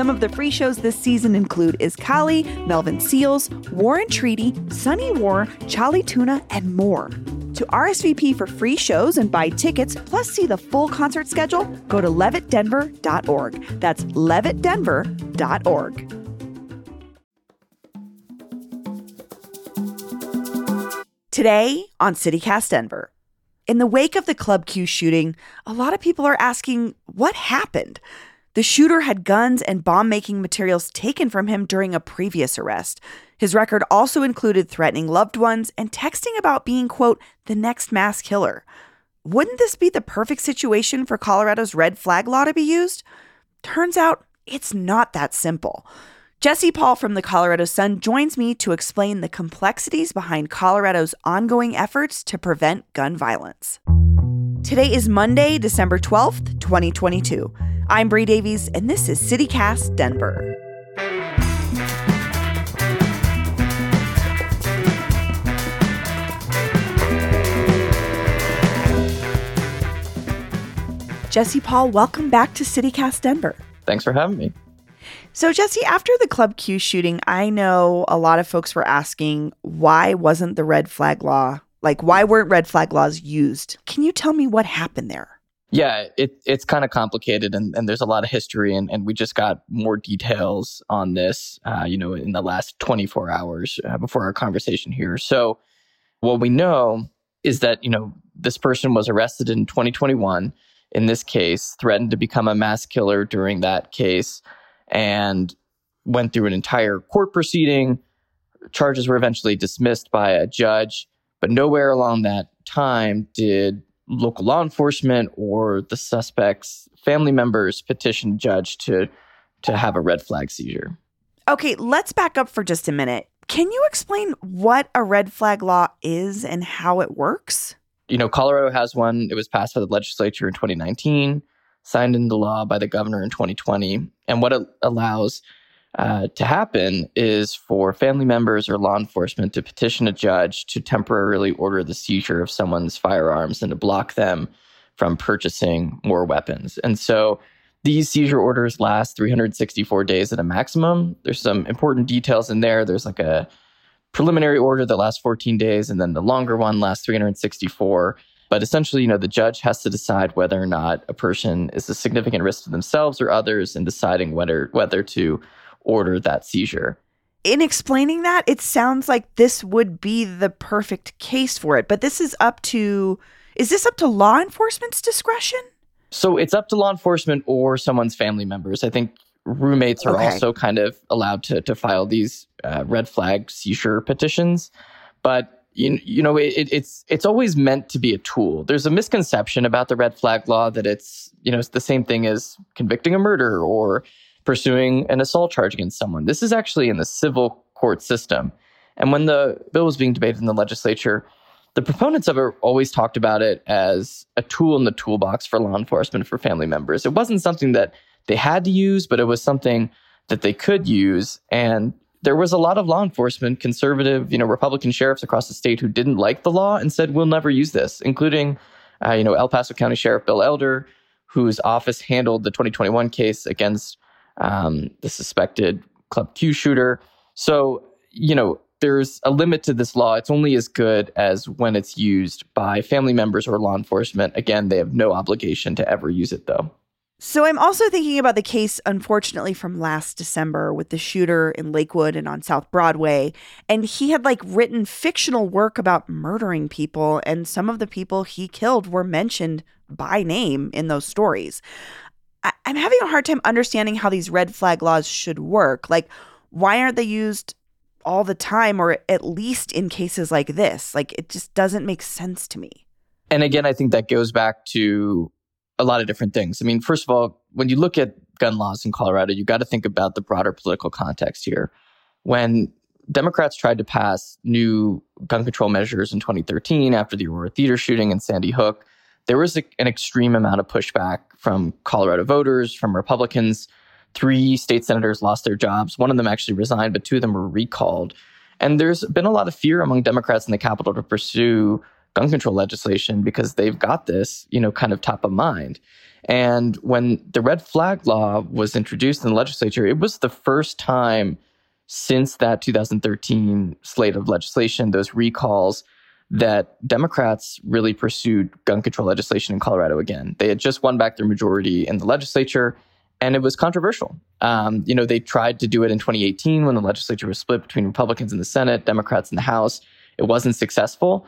Some of the free shows this season include Iskali, Melvin Seals, War and Treaty, Sunny War, Charlie Tuna, and more. To RSVP for free shows and buy tickets, plus see the full concert schedule, go to levittdenver.org. That's levittdenver.org. Today on CityCast Denver. In the wake of the Club Q shooting, a lot of people are asking what happened. The shooter had guns and bomb making materials taken from him during a previous arrest. His record also included threatening loved ones and texting about being, quote, the next mass killer. Wouldn't this be the perfect situation for Colorado's red flag law to be used? Turns out it's not that simple. Jesse Paul from the Colorado Sun joins me to explain the complexities behind Colorado's ongoing efforts to prevent gun violence. Today is Monday, December 12th, 2022. I'm Bree Davies, and this is CityCast Denver. Jesse Paul, welcome back to CityCast Denver. Thanks for having me. So, Jesse, after the Club Q shooting, I know a lot of folks were asking why wasn't the red flag law, like, why weren't red flag laws used? Can you tell me what happened there? Yeah, it, it's kind of complicated and, and there's a lot of history, and, and we just got more details on this, uh, you know, in the last 24 hours uh, before our conversation here. So, what we know is that, you know, this person was arrested in 2021 in this case, threatened to become a mass killer during that case and went through an entire court proceeding. Charges were eventually dismissed by a judge, but nowhere along that time did local law enforcement or the suspect's family members petition judge to to have a red flag seizure. Okay, let's back up for just a minute. Can you explain what a red flag law is and how it works? You know, Colorado has one. It was passed by the legislature in 2019 signed into law by the governor in 2020. And what it allows uh, to happen is for family members or law enforcement to petition a judge to temporarily order the seizure of someone's firearms and to block them from purchasing more weapons. And so these seizure orders last 364 days at a maximum. There's some important details in there. There's like a preliminary order that lasts 14 days, and then the longer one lasts 364. But essentially, you know, the judge has to decide whether or not a person is a significant risk to themselves or others in deciding whether whether to order that seizure. In explaining that, it sounds like this would be the perfect case for it. But this is up to is this up to law enforcement's discretion? So it's up to law enforcement or someone's family members. I think roommates are okay. also kind of allowed to to file these uh, red flag seizure petitions, but you, you know it, it's it's always meant to be a tool there's a misconception about the red flag law that it's you know it's the same thing as convicting a murder or pursuing an assault charge against someone. This is actually in the civil court system. And when the bill was being debated in the legislature the proponents of it always talked about it as a tool in the toolbox for law enforcement for family members. It wasn't something that they had to use but it was something that they could use. And there was a lot of law enforcement, conservative, you know, Republican sheriffs across the state who didn't like the law and said, we'll never use this, including, uh, you know, El Paso County Sheriff Bill Elder, whose office handled the 2021 case against um, the suspected Club Q shooter. So, you know, there's a limit to this law. It's only as good as when it's used by family members or law enforcement. Again, they have no obligation to ever use it, though. So I'm also thinking about the case, unfortunately, from last December with the shooter in Lakewood and on South Broadway. And he had like written fictional work about murdering people, and some of the people he killed were mentioned by name in those stories. I- I'm having a hard time understanding how these red flag laws should work. Like, why aren't they used all the time or at least in cases like this? Like, it just doesn't make sense to me. And again, I think that goes back to a lot of different things. I mean, first of all, when you look at gun laws in Colorado, you got to think about the broader political context here. When Democrats tried to pass new gun control measures in 2013 after the Aurora Theater shooting and Sandy Hook. There was a, an extreme amount of pushback from Colorado voters, from Republicans. Three state senators lost their jobs. One of them actually resigned, but two of them were recalled. And there's been a lot of fear among Democrats in the Capitol to pursue gun control legislation because they've got this, you know, kind of top of mind. And when the red flag law was introduced in the legislature, it was the first time since that 2013 slate of legislation, those recalls, that Democrats really pursued gun control legislation in Colorado again. They had just won back their majority in the legislature, and it was controversial. Um, you know, they tried to do it in 2018 when the legislature was split between Republicans in the Senate, Democrats in the House. It wasn't successful.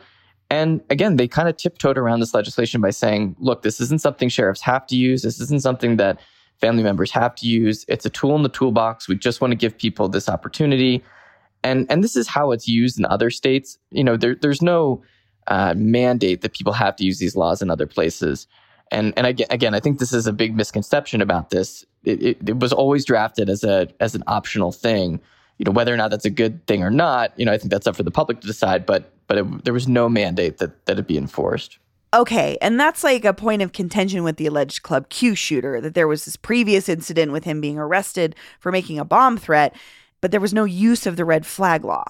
And again, they kind of tiptoed around this legislation by saying, look, this isn't something sheriffs have to use. This isn't something that family members have to use. It's a tool in the toolbox. We just want to give people this opportunity. And, and this is how it's used in other states. You know, there, there's no uh, mandate that people have to use these laws in other places. And, and again, again, I think this is a big misconception about this. It, it, it was always drafted as a as an optional thing. You know, whether or not that's a good thing or not, you know, I think that's up for the public to decide. But but it, there was no mandate that that it be enforced. Okay, and that's like a point of contention with the alleged Club Q shooter that there was this previous incident with him being arrested for making a bomb threat, but there was no use of the red flag law.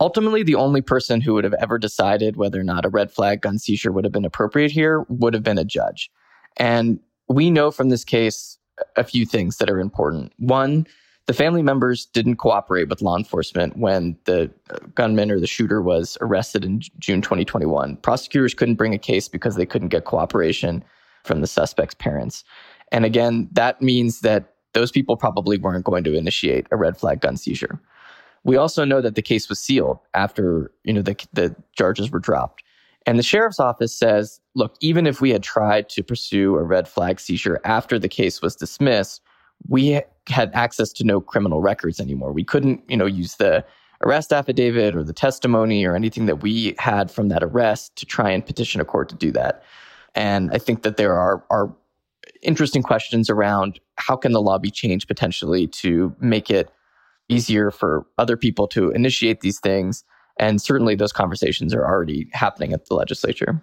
Ultimately, the only person who would have ever decided whether or not a red flag gun seizure would have been appropriate here would have been a judge. And we know from this case a few things that are important. One, the family members didn't cooperate with law enforcement when the gunman or the shooter was arrested in June 2021. Prosecutors couldn't bring a case because they couldn't get cooperation from the suspect's parents. And again, that means that those people probably weren't going to initiate a red flag gun seizure. We also know that the case was sealed after, you know, the, the charges were dropped. And the sheriff's office says, look, even if we had tried to pursue a red flag seizure after the case was dismissed, we had access to no criminal records anymore. We couldn't, you know, use the arrest affidavit or the testimony or anything that we had from that arrest to try and petition a court to do that. And I think that there are are interesting questions around how can the law be changed potentially to make it easier for other people to initiate these things. And certainly those conversations are already happening at the legislature.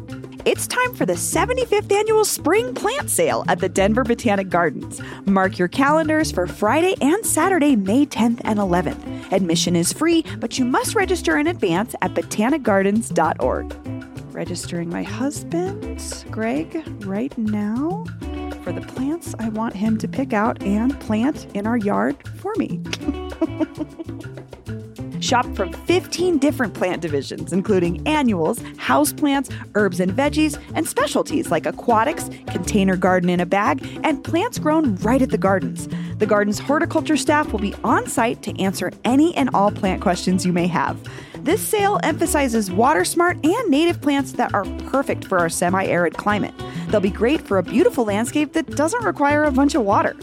It's time for the 75th annual spring plant sale at the Denver Botanic Gardens. Mark your calendars for Friday and Saturday, May 10th and 11th. Admission is free, but you must register in advance at botanicgardens.org. Registering my husband, Greg, right now for the plants I want him to pick out and plant in our yard for me. Shop from 15 different plant divisions, including annuals, houseplants, herbs and veggies, and specialties like aquatics, container garden in a bag, and plants grown right at the gardens. The garden's horticulture staff will be on site to answer any and all plant questions you may have. This sale emphasizes water smart and native plants that are perfect for our semi arid climate. They'll be great for a beautiful landscape that doesn't require a bunch of water.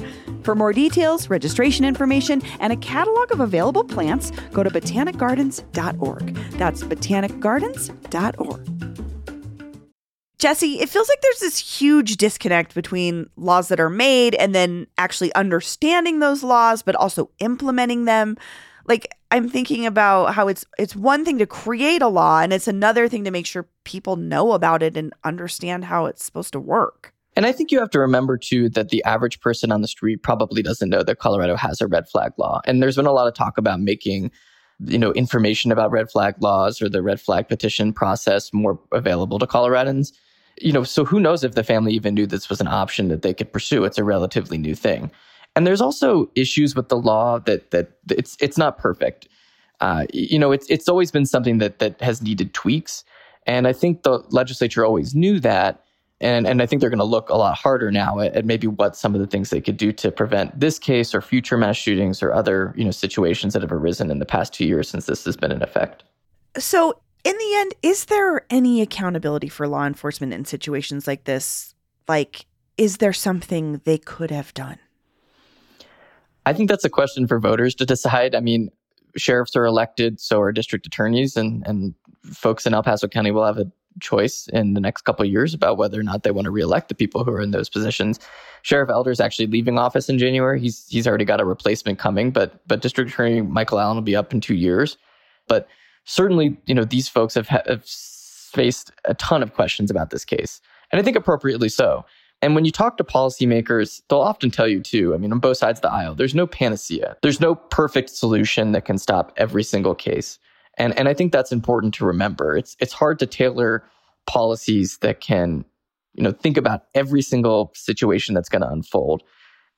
For more details, registration information, and a catalog of available plants, go to botanicgardens.org. That's botanicgardens.org. Jesse, it feels like there's this huge disconnect between laws that are made and then actually understanding those laws, but also implementing them. Like I'm thinking about how it's it's one thing to create a law and it's another thing to make sure people know about it and understand how it's supposed to work. And I think you have to remember too that the average person on the street probably doesn't know that Colorado has a red flag law. And there's been a lot of talk about making you know, information about red flag laws or the red flag petition process more available to Coloradans. You know, so who knows if the family even knew this was an option that they could pursue? It's a relatively new thing. And there's also issues with the law that that it's it's not perfect. Uh, you know, it's it's always been something that that has needed tweaks, and I think the legislature always knew that. And, and I think they're going to look a lot harder now at, at, maybe what some of the things they could do to prevent this case or future mass shootings or other you know situations that have arisen in the past two years since this has been in effect. So, in the end, is there any accountability for law enforcement in situations like this? Like, is there something they could have done? I think that's a question for voters to decide. I mean, sheriffs are elected, so are district attorneys, and and folks in El Paso County will have a choice in the next couple years about whether or not they want to reelect the people who are in those positions. Sheriff Elder is actually leaving office in January. He's he's already got a replacement coming, but but District Attorney Michael Allen will be up in two years. But certainly, you know, these folks have, have faced a ton of questions about this case, and I think appropriately so. And when you talk to policymakers, they'll often tell you too, I mean, on both sides of the aisle, there's no panacea. There's no perfect solution that can stop every single case. And, and I think that's important to remember. It's, it's hard to tailor policies that can, you know, think about every single situation that's going to unfold.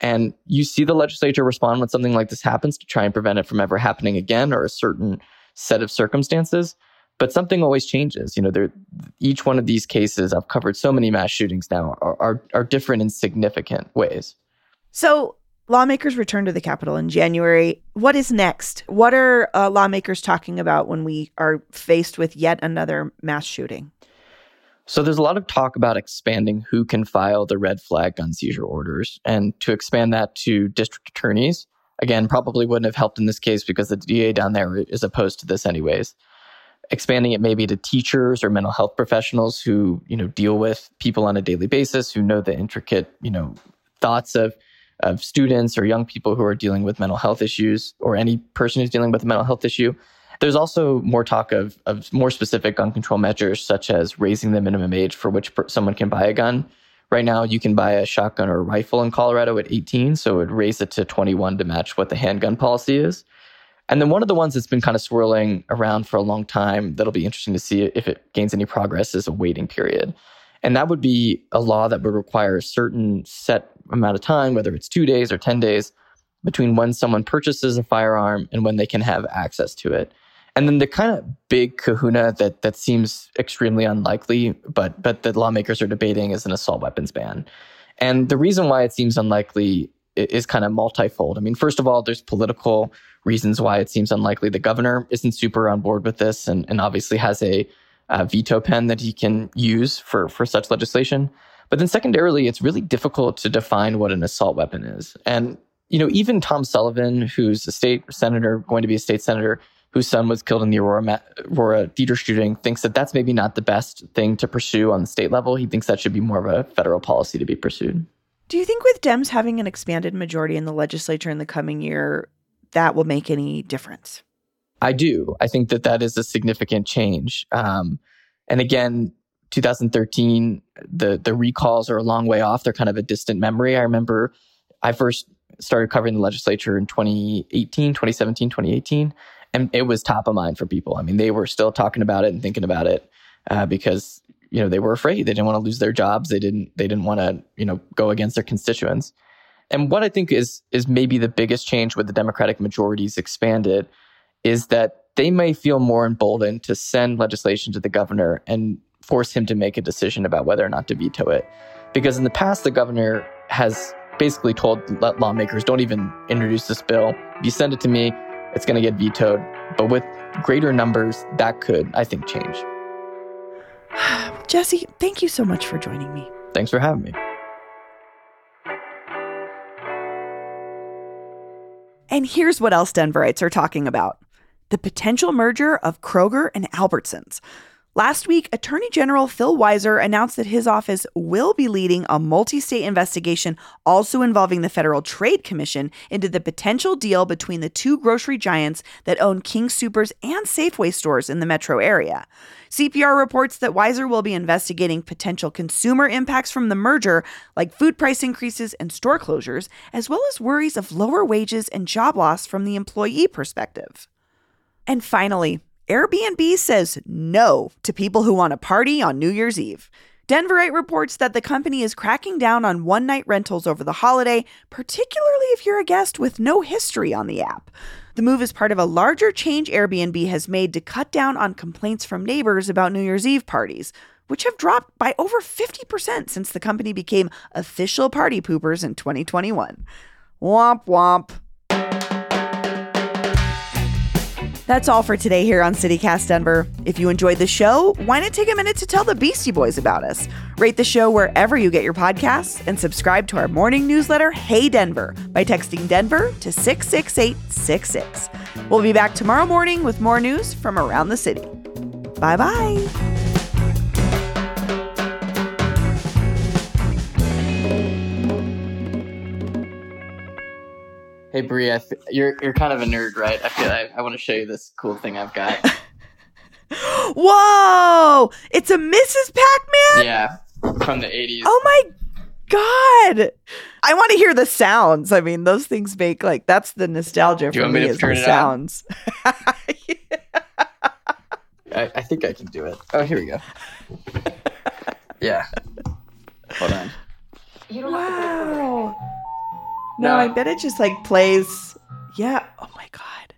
And you see the legislature respond when something like this happens to try and prevent it from ever happening again or a certain set of circumstances. But something always changes. You know, there, each one of these cases, I've covered so many mass shootings now, are, are, are different in significant ways. So lawmakers return to the Capitol in January. What is next? What are uh, lawmakers talking about when we are faced with yet another mass shooting? So there's a lot of talk about expanding who can file the red flag gun seizure orders and to expand that to district attorneys. Again, probably wouldn't have helped in this case because the DA down there is opposed to this anyways. Expanding it maybe to teachers or mental health professionals who, you know, deal with people on a daily basis, who know the intricate, you know, thoughts of of students or young people who are dealing with mental health issues or any person who's dealing with a mental health issue. There's also more talk of, of more specific gun control measures, such as raising the minimum age for which per- someone can buy a gun. Right now, you can buy a shotgun or a rifle in Colorado at 18, so it would raise it to 21 to match what the handgun policy is. And then one of the ones that's been kind of swirling around for a long time that'll be interesting to see if it gains any progress is a waiting period. And that would be a law that would require a certain set amount of time, whether it's two days or 10 days, between when someone purchases a firearm and when they can have access to it. And then the kind of big kahuna that that seems extremely unlikely, but but that lawmakers are debating is an assault weapons ban. And the reason why it seems unlikely is kind of multifold. I mean, first of all, there's political reasons why it seems unlikely. The governor isn't super on board with this and, and obviously has a, a veto pen that he can use for, for such legislation. But then secondarily, it's really difficult to define what an assault weapon is. And, you know, even Tom Sullivan, who's a state senator, going to be a state senator, whose son was killed in the Aurora, Aurora theater shooting, thinks that that's maybe not the best thing to pursue on the state level. He thinks that should be more of a federal policy to be pursued. Do you think with Dems having an expanded majority in the legislature in the coming year, that will make any difference? I do. I think that that is a significant change. Um, and again, 2013, the the recalls are a long way off. They're kind of a distant memory. I remember I first started covering the legislature in 2018, 2017, 2018, and it was top of mind for people. I mean, they were still talking about it and thinking about it uh, because you know they were afraid. They didn't want to lose their jobs. They didn't. They didn't want to you know go against their constituents. And what I think is is maybe the biggest change with the Democratic majorities expanded is that they may feel more emboldened to send legislation to the governor and force him to make a decision about whether or not to veto it. Because in the past, the governor has basically told lawmakers, don't even introduce this bill. If you send it to me, it's going to get vetoed. But with greater numbers, that could, I think, change. Jesse, thank you so much for joining me. Thanks for having me. And here's what else Denverites are talking about the potential merger of Kroger and Albertsons. Last week, Attorney General Phil Weiser announced that his office will be leading a multi state investigation, also involving the Federal Trade Commission, into the potential deal between the two grocery giants that own King Soopers and Safeway stores in the metro area. CPR reports that Weiser will be investigating potential consumer impacts from the merger, like food price increases and store closures, as well as worries of lower wages and job loss from the employee perspective. And finally, Airbnb says no to people who want to party on New Year's Eve. Denverite reports that the company is cracking down on one night rentals over the holiday, particularly if you're a guest with no history on the app. The move is part of a larger change Airbnb has made to cut down on complaints from neighbors about New Year's Eve parties, which have dropped by over 50% since the company became official party poopers in 2021. Womp womp. That's all for today here on CityCast Denver. If you enjoyed the show, why not take a minute to tell the Beastie Boys about us? Rate the show wherever you get your podcasts and subscribe to our morning newsletter, Hey Denver, by texting Denver to 66866. We'll be back tomorrow morning with more news from around the city. Bye bye. Hey Bree, th- you're you're kind of a nerd, right? I feel I, I want to show you this cool thing I've got. Whoa! It's a Mrs. Pac-Man. Yeah, from the '80s. Oh my god! I want to hear the sounds. I mean, those things make like that's the nostalgia for me, me is the sounds. I, I think I can do it. Oh, here we go. yeah. Hold on. wow. No, I bet it just like plays. Yeah. Oh my god.